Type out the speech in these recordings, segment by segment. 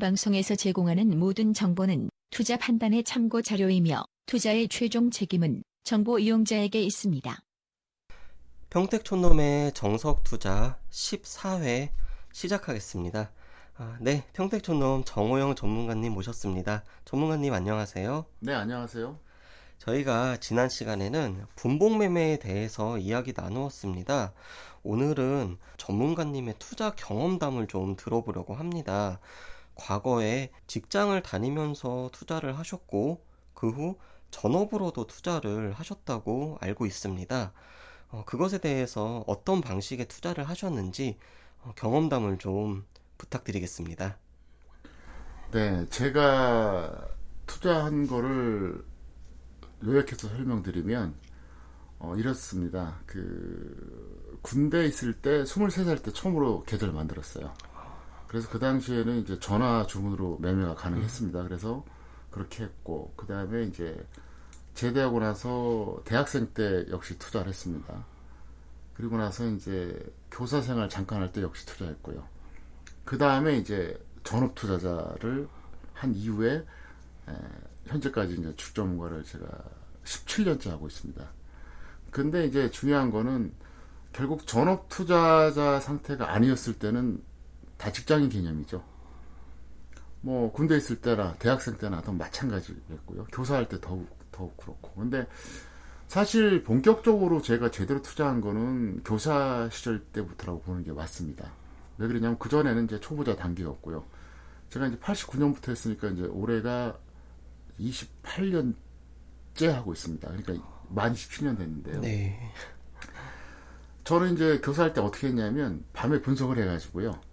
본 방송에서 제공하는 모든 정보는 투자 판단의 참고 자료이며 투자의 최종 책임은 정보 이용자에게 있습니다. 평택촌놈의 정석투자 14회 시작하겠습니다. 아, 네, 평택촌놈 정호영 전문가님 모셨습니다. 전문가님 안녕하세요. 네, 안녕하세요. 저희가 지난 시간에는 분봉매매에 대해서 이야기 나누었습니다. 오늘은 전문가님의 투자 경험담을 좀 들어보려고 합니다. 과거에 직장을 다니면서 투자를 하셨고, 그 후 전업으로도 투자를 하셨다고 알고 있습니다. 어, 그것에 대해서 어떤 방식의 투자를 하셨는지 어, 경험담을 좀 부탁드리겠습니다. 네, 제가 투자한 거를 요약해서 설명드리면 어, 이렇습니다. 그 군대에 있을 때 23살 때 처음으로 계좌를 만들었어요. 그래서 그 당시에는 이제 전화 주문으로 매매가 가능했습니다. 그래서 그렇게 했고 그 다음에 이제 제대하고 나서 대학생 때 역시 투자를 했습니다. 그리고 나서 이제 교사 생활 잠깐 할 때 역시 투자했고요. 그 다음에 이제 전업 투자자를 한 이후에 에, 현재까지 이제 축전문가를 제가 17년째 하고 있습니다. 근데 이제 중요한 거는 결국 전업 투자자 상태가 아니었을 때는 다 직장인 개념이죠. 뭐 군대 있을 때나 대학생 때나 더 마찬가지겠고요. 교사할 때 더욱 더욱 그렇고. 근데 사실 본격적으로 제가 제대로 투자한 거는 교사 시절 때부터라고 보는 게 맞습니다. 왜 그러냐면 그 전에는 이제 초보자 단계였고요. 제가 이제 89년부터 했으니까 이제 올해가 28년째 하고 있습니다. 그러니까 만 17년 됐는데요. 네. 저는 이제 교사할 때 어떻게 했냐면 밤에 분석을 해가지고요.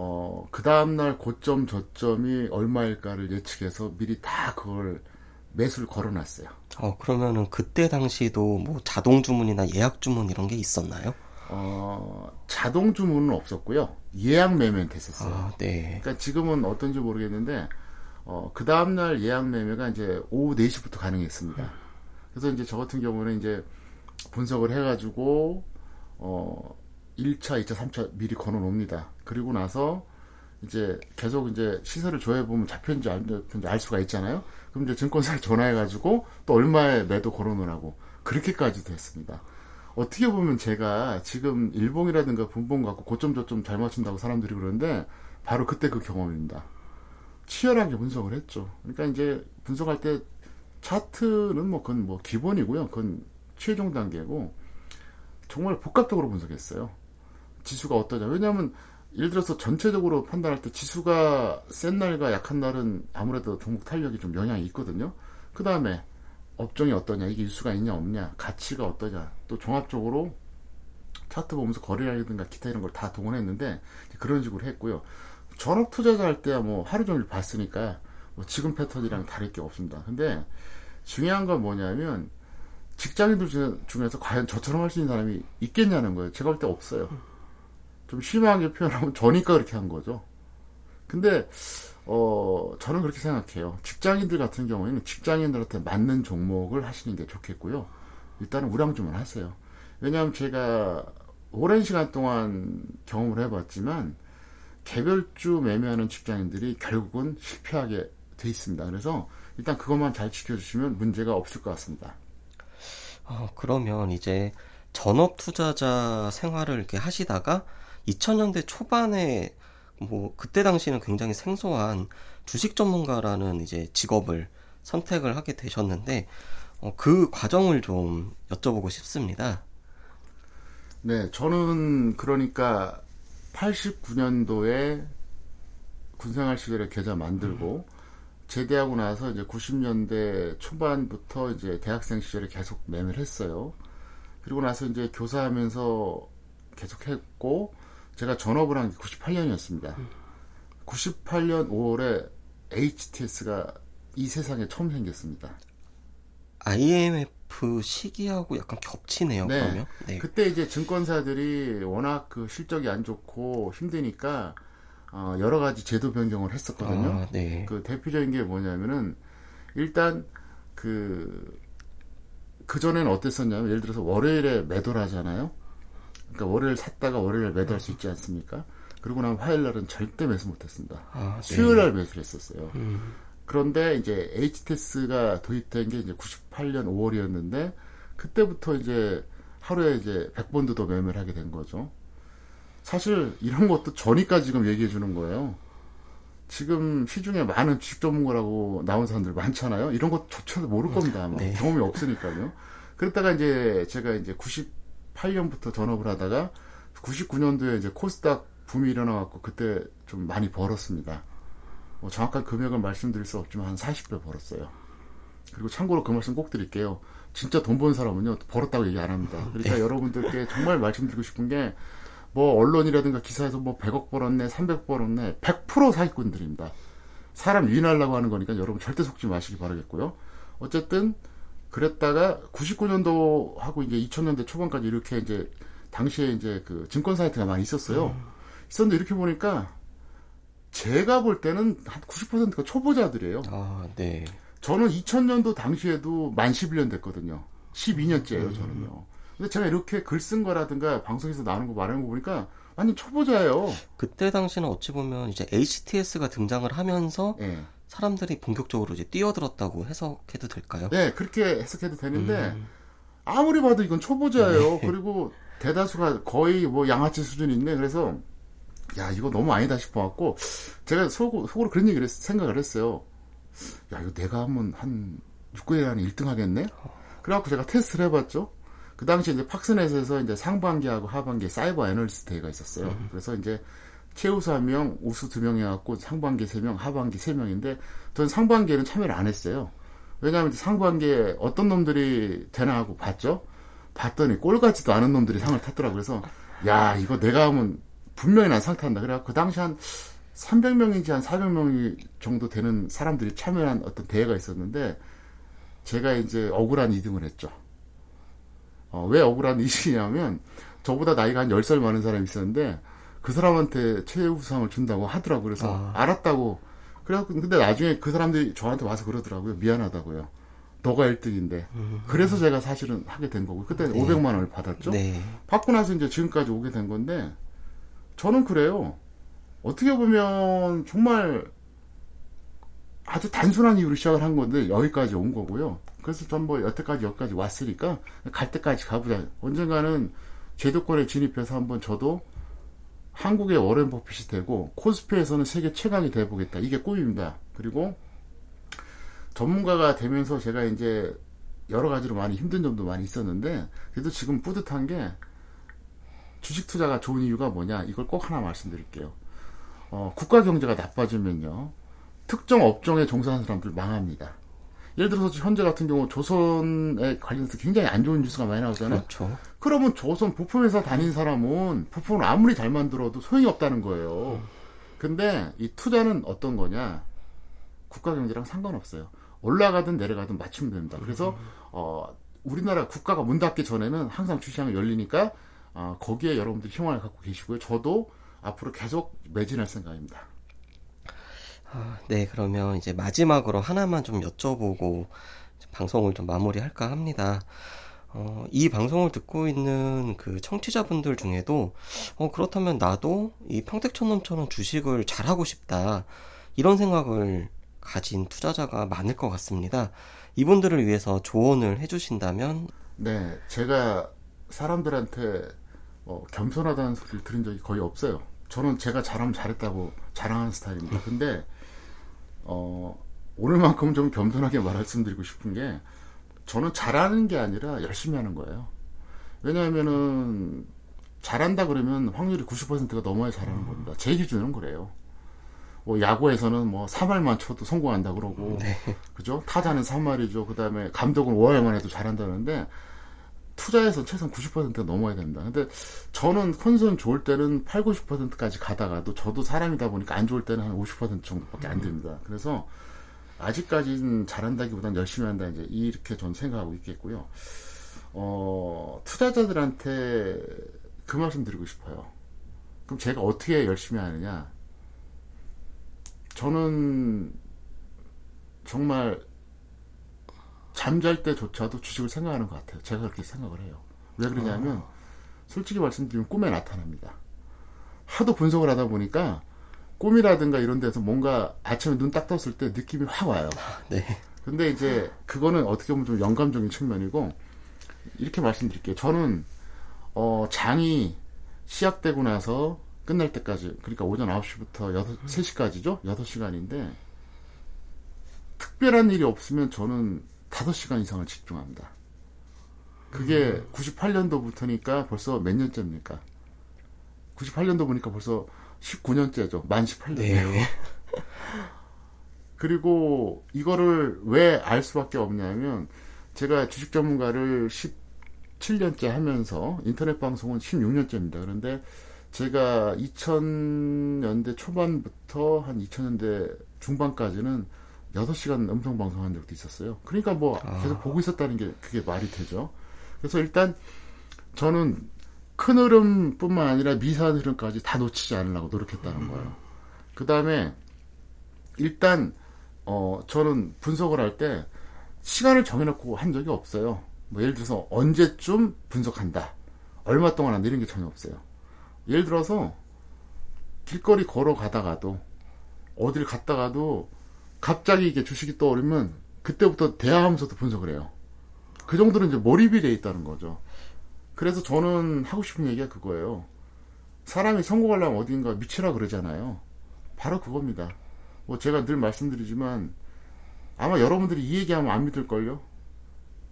어, 그 다음날 고점, 저점이 얼마일까를 예측해서 미리 다 그걸 매수를 걸어놨어요. 어, 그러면은 그때 당시도 뭐 자동 주문이나 예약 주문 이런 게 있었나요? 어, 자동 주문은 없었고요. 예약 매매는 됐었어요. 아, 네. 그러니까 지금은 어떤지 모르겠는데, 어, 그 다음날 예약 매매가 이제 오후 4시부터 가능했습니다. 그래서 이제 저 같은 경우는 이제 분석을 해가지고, 어, 1차, 2차, 3차 미리 걸어 놓습니다. 그리고 나서 이제 계속 이제 시세를 조회해 보면 잡혔는지 안 잡혔는지 알 수가 있잖아요. 그럼 이제 증권사에 전화해 가지고 또 얼마에 매도 걸어 놓으라고. 그렇게까지도 했습니다. 어떻게 보면 제가 지금 일봉이라든가 분봉 갖고 고점 저점 잘 맞춘다고 사람들이 그러는데 바로 그때 그 경험입니다. 치열하게 분석을 했죠. 그러니까 이제 분석할 때 차트는 뭐 그건 뭐 기본이고요. 그건 최종 단계고 정말 복합적으로 분석했어요. 지수가 어떠냐. 왜냐하면 예를 들어서 전체적으로 판단할 때 지수가 센 날과 약한 날은 아무래도 종목 탄력이 좀 영향이 있거든요. 그 다음에 업종이 어떠냐, 이게 뉴스가 있냐 없냐, 가치가 어떠냐, 또 종합적으로 차트 보면서 거래량이든가 기타 이런 걸 다 동원했는데 그런 식으로 했고요. 전업 투자자 할 때야 뭐 하루 종일 봤으니까 뭐 지금 패턴이랑 다를 게 없습니다. 근데 중요한 건 뭐냐면 직장인들 중에서 과연 저처럼 할 수 있는 사람이 있겠냐는 거예요. 제가 볼 때 없어요. 좀 심하게 표현하면 저니까 그렇게 한 거죠. 근데 어 저는 그렇게 생각해요. 직장인들 같은 경우에는 직장인들한테 맞는 종목을 하시는 게 좋겠고요. 일단은 우량주만 하세요. 왜냐하면 제가 오랜 시간 동안 경험을 해봤지만 개별주 매매하는 직장인들이 결국은 실패하게 돼 있습니다. 그래서 일단 그것만 잘 지켜주시면 문제가 없을 것 같습니다. 어, 그러면 이제 전업 투자자 생활을 이렇게 하시다가 2000년대 초반에 뭐 그때 당시는 굉장히 생소한 주식 전문가라는 이제 직업을 선택을 하게 되셨는데 어, 그 과정을 좀 여쭤보고 싶습니다. 네, 저는 그러니까 89년도에 군생활 시절에 계좌 만들고 음. 제대하고 나서 이제 90년대 초반부터 이제 대학생 시절에 계속 매매를 했어요. 그리고 나서 이제 교사하면서 계속 했고 제가 전업을 한 게 98년이었습니다. 98년 5월에 HTS가 이 세상에 처음 생겼습니다. IMF 시기하고 약간 겹치네요. 네. 그러면 네. 그때 이제 증권사들이 워낙 그 실적이 안 좋고 힘드니까 어, 여러 가지 제도 변경을 했었거든요. 아, 네. 그 대표적인 게 뭐냐면은 일단 그 그전에는 어땠었냐면 예를 들어서 월요일에 매도를 하잖아요. 그러니까 월요일 샀다가 월요일에 매도할 수 있지 않습니까? 그리고 나면 화요일 날은 절대 매수 못했습니다. 아, 네. 수요일 날 매수를 했었어요. 음, 그런데 이제 HTS가 도입된 게 이제 98년 5월이었는데 그때부터 이제 하루에 이제 100번도 더 매매를 하게 된 거죠. 사실 이런 것도 전이까 지금 얘기해 주는 거예요. 지금 시중에 많은 주식 전문가라고 나온 사람들 많잖아요. 이런 것조차도 모를 겁니다. 아마. 네. 경험이 없으니까요. 그랬다가 이제 제가 이제 98년부터 전업을 하다가 99년도에 이제 코스닥 붐이 일어나갖고 그때 좀 많이 벌었습니다. 뭐 정확한 금액을 말씀드릴 수 없지만 한 40배 벌었어요. 그리고 참고로 그 말씀 꼭 드릴게요. 진짜 돈 버는 사람은요, 벌었다고 얘기 안 합니다. 그러니까 여러분들께 정말 말씀드리고 싶은 게, 뭐, 언론이라든가 기사에서 뭐 100억 벌었네, 300 벌었네, 100% 사기꾼들입니다. 사람 유인하려고 하는 거니까 여러분 절대 속지 마시기 바라겠고요. 어쨌든, 그랬다가 99년도 하고 이제 2000년대 초반까지 이렇게 이제, 당시에 이제 그 증권 사이트가 많이 있었어요. 있었는데 이렇게 보니까, 제가 볼 때는 한 90%가 초보자들이에요. 아, 네. 저는 2000년도 당시에도 만 11년 됐거든요. 12년째예요, 저는요. 근데 제가 이렇게 글 쓴 거라든가 방송에서 나오는 거 말하는 거 보니까 완전 초보자예요. 그때 당시는 어찌 보면 이제 HTS가 등장을 하면서 예. 사람들이 본격적으로 이제 뛰어들었다고 해석해도 될까요? 네, 그렇게 해석해도 되는데 음, 아무리 봐도 이건 초보자예요. 그리고 대다수가 거의 뭐 양아치 수준이 있네. 그래서 야, 이거 너무 아니다 싶어 갖고 제가 속, 속으로 그런 얘기를 했- 생각을 했어요. 야, 이거 내가 하면 한 6개월 안에 1등 하겠네? 그래갖고 제가 테스트를 해봤죠. 그 당시에 이제 팍스넷에서 이제 상반기하고 하반기 사이버 애널리스트 대회가 있었어요. 그래서 이제 최우수 한 명, 우수 두 명 해갖고 상반기 세 명, 하반기 세 명인데 저는 상반기에는 참여를 안 했어요. 왜냐하면 상반기에 어떤 놈들이 되나 하고 봤죠. 봤더니 꼴 같지도 않은 놈들이 상을 탔더라고요. 그래서 야 이거 내가 하면 분명히 난 상 탄다. 그래갖고 그 당시 한 300명인지 한 400명 정도 되는 사람들이 참여한 어떤 대회가 있었는데 제가 이제 억울한 2등을 했죠. 어, 왜 억울한 2등이냐면 저보다 나이가 한 10살 많은 사람이 있었는데 그 사람한테 최우수상을 준다고 하더라고요. 그래서 아. 알았다고. 그래갖고 근데 나중에 그 사람들이 저한테 와서 그러더라고요. 미안하다고요. 너가 1등인데. 그래서 제가 사실은 하게 된 거고. 그때 는 네. 500만 원을 받았죠. 네. 받고 나서 이제 지금까지 오게 된 건데 저는 그래요. 어떻게 보면 정말 아주 단순한 이유로 시작을 한 건데 여기까지 온 거고요. 그래서 전 뭐 여태까지 여기까지 왔으니까 갈 때까지 가보자. 언젠가는 제도권에 진입해서 한번 저도 한국의 워렌 버핏이 되고 코스피에서는 세계 최강이 돼보겠다. 이게 꿈입니다. 그리고 전문가가 되면서 제가 이제 여러 가지로 많이 힘든 점도 많이 있었는데 그래도 지금 뿌듯한 게 주식 투자가 좋은 이유가 뭐냐 이걸 꼭 하나 말씀드릴게요. 어, 국가 경제가 나빠지면요 특정 업종에 종사하는 사람들 망합니다. 예를 들어서 현재 같은 경우 조선에 관련해서 굉장히 안 좋은 뉴스가 많이 나오잖아요. 그렇죠. 그러면 조선 부품회사 다닌 사람은 부품을 아무리 잘 만들어도 소용이 없다는 거예요. 근데 이 투자는 어떤 거냐? 국가 경제랑 상관없어요. 올라가든 내려가든 맞추면 됩니다. 그래서 어 우리나라 국가가 문 닫기 전에는 항상 주시장이 열리니까 어, 거기에 여러분들 희망을 갖고 계시고요. 저도 앞으로 계속 매진할 생각입니다. 아, 네, 그러면 이제 마지막으로 하나만 좀 여쭤보고 방송을 좀 마무리할까 합니다. 어, 이 방송을 듣고 있는 그 청취자분들 중에도 어, 그렇다면 나도 이 평택촌놈처럼 주식을 잘하고 싶다. 이런 생각을 가진 투자자가 많을 것 같습니다. 이분들을 위해서 조언을 해주신다면 네, 제가 사람들한테 어, 겸손하다는 소리를 들은 적이 거의 없어요. 저는 제가 잘하면 잘했다고 자랑하는 스타일입니다. 근데 어, 오늘만큼 좀 겸손하게 말씀드리고 싶은 게 저는 잘하는 게 아니라 열심히 하는 거예요. 왜냐하면은 잘한다 그러면 확률이 90%가 넘어야 잘하는 겁니다. 제 기준은 그래요. 뭐 야구에서는 뭐 3할만 쳐도 성공한다 그러고 그죠? 타자는 3할이죠. 그다음에 감독은 5할만 해도 잘한다는데 투자에서 최소한 90%가 넘어야 됩니다. 근데 저는 컨디션 좋을 때는 8, 90%까지 가다가도 저도 사람이다 보니까 안 좋을 때는 한 50% 정도밖에 안 됩니다. 그래서 아직까지는 잘한다기보다는 열심히 한다 이제 이렇게 전 생각하고 있겠고요. 어, 투자자들한테 그 말씀 드리고 싶어요. 그럼 제가 어떻게 열심히 하느냐? 저는 정말 잠잘 때조차도 주식을 생각하는 것 같아요. 제가 그렇게 생각을 해요. 왜 그러냐면 솔직히 말씀드리면 꿈에 나타납니다. 하도 분석을 하다 보니까 꿈이라든가 이런 데서 뭔가 아침에 눈 딱 떴을 때 느낌이 확 와요. 네. 근데 이제 그거는 어떻게 보면 좀 영감적인 측면이고 이렇게 말씀드릴게요. 저는 어 장이 시작되고 나서 끝날 때까지 그러니까 오전 9시부터 6, 3시까지죠? 6시간인데 특별한 일이 없으면 저는 5시간 이상을 집중합니다. 그게 98년도부터니까 벌써 몇 년째입니까? 98년도 보니까 벌써 19년째죠. 만 18년이에요. 네. 그리고 이거를 왜 알 수밖에 없냐면 제가 주식 전문가를 17년째 하면서 인터넷 방송은 16년째입니다. 그런데 제가 2000년대 초반부터 한 2000년대 중반까지는 6시간 음성 방송한 적도 있었어요. 그러니까 뭐 계속 보고 있었다는 게 그게 말이 되죠. 그래서 일단 저는 큰 흐름뿐만 아니라 미세한 흐름까지 다 놓치지 않으려고 노력했다는 거예요. 그 다음에 일단 어 저는 분석을 할 때 시간을 정해놓고 한 적이 없어요. 뭐 예를 들어서 언제쯤 분석한다, 얼마 동안 한다 이런 게 전혀 없어요. 예를 들어서 길거리 걸어가다가도 어딜 갔다가도 갑자기 이게 주식이 떠오르면 그때부터 대화하면서도 분석을 해요. 그 정도로 이제 몰입이 돼 있다는 거죠. 그래서 저는 하고 싶은 얘기가 그거예요. 사람이 성공하려면 어딘가 미치라 그러잖아요. 바로 그겁니다. 뭐 제가 늘 말씀드리지만 아마 여러분들이 이 얘기하면 안 믿을걸요?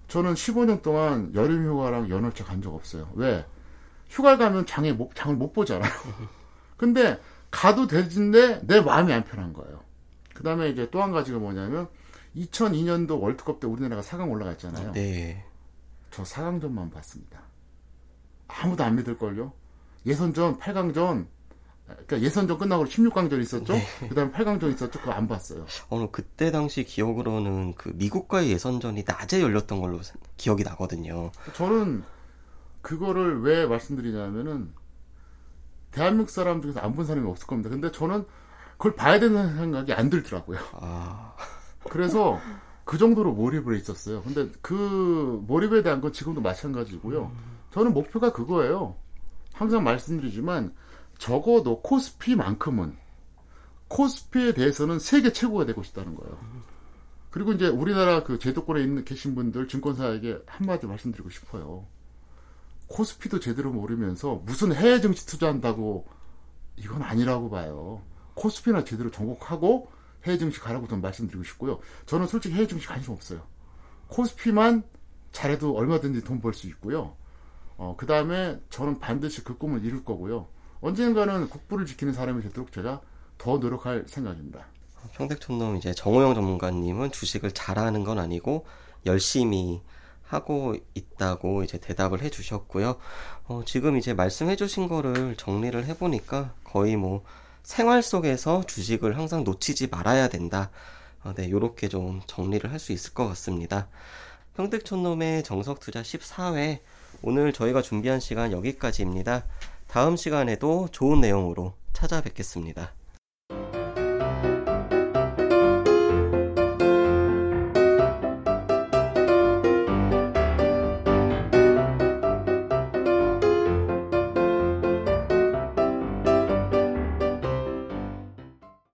저는 15년 동안 여름 휴가랑 연월차 간 적 없어요. 왜? 휴가를 가면 장에 못, 장을 못 보잖아요. 근데 가도 되는데 내 마음이 안 편한 거예요. 그 다음에 이제 또 한 가지가 뭐냐면 2002년도 월드컵 때 우리나라가 4강 올라갔잖아요. 네. 저 4강전만 봤습니다. 아무도 안 믿을걸요? 예선전, 8강전, 그러니까 예선전 끝나고 16강전 있었죠? 그 다음에 8강전 있었죠? 그거 안 봤어요. 어, 그때 당시 기억으로는 그 미국과의 예선전이 낮에 열렸던 걸로 기억이 나거든요. 저는 그거를 왜 말씀드리냐면은 대한민국 사람 중에서 안 본 사람이 없을 겁니다. 근데 저는 그걸 봐야 되는 생각이 안 들더라고요. 아, 그래서 그 정도로 몰입을 해 있었어요. 근데 그 몰입에 대한 건 지금도 마찬가지고요. 저는 목표가 그거예요. 항상 말씀드리지만 적어도 코스피만큼은 코스피에 대해서는 세계 최고가 되고 싶다는 거예요. 그리고 이제 우리나라 그 제도권에 있는 계신 분들 증권사에게 한마디 말씀드리고 싶어요. 코스피도 제대로 모르면서 무슨 해외 증시 투자한다고 이건 아니라고 봐요. 코스피나 제대로 정복하고 해외 증시 가라고 좀 말씀드리고 싶고요. 저는 솔직히 해외 증시 관심 없어요. 코스피만 잘해도 얼마든지 돈 벌 수 있고요. 어, 그 다음에 저는 반드시 그 꿈을 이룰 거고요. 언젠가는 국부를 지키는 사람이 되도록 제가 더 노력할 생각입니다. 평택촌놈 이제 정호영 전문가님은 주식을 잘하는 건 아니고 열심히 하고 있다고 이제 대답을 해주셨고요. 어, 지금 이제 말씀해주신 거를 정리를 해보니까 거의 뭐 생활 속에서 주식을 항상 놓치지 말아야 된다. 어, 네, 요렇게 좀 정리를 할 수 있을 것 같습니다. 평택촌놈의 정석투자 14회 오늘 저희가 준비한 시간 여기까지입니다. 다음 시간에도 좋은 내용으로 찾아뵙겠습니다.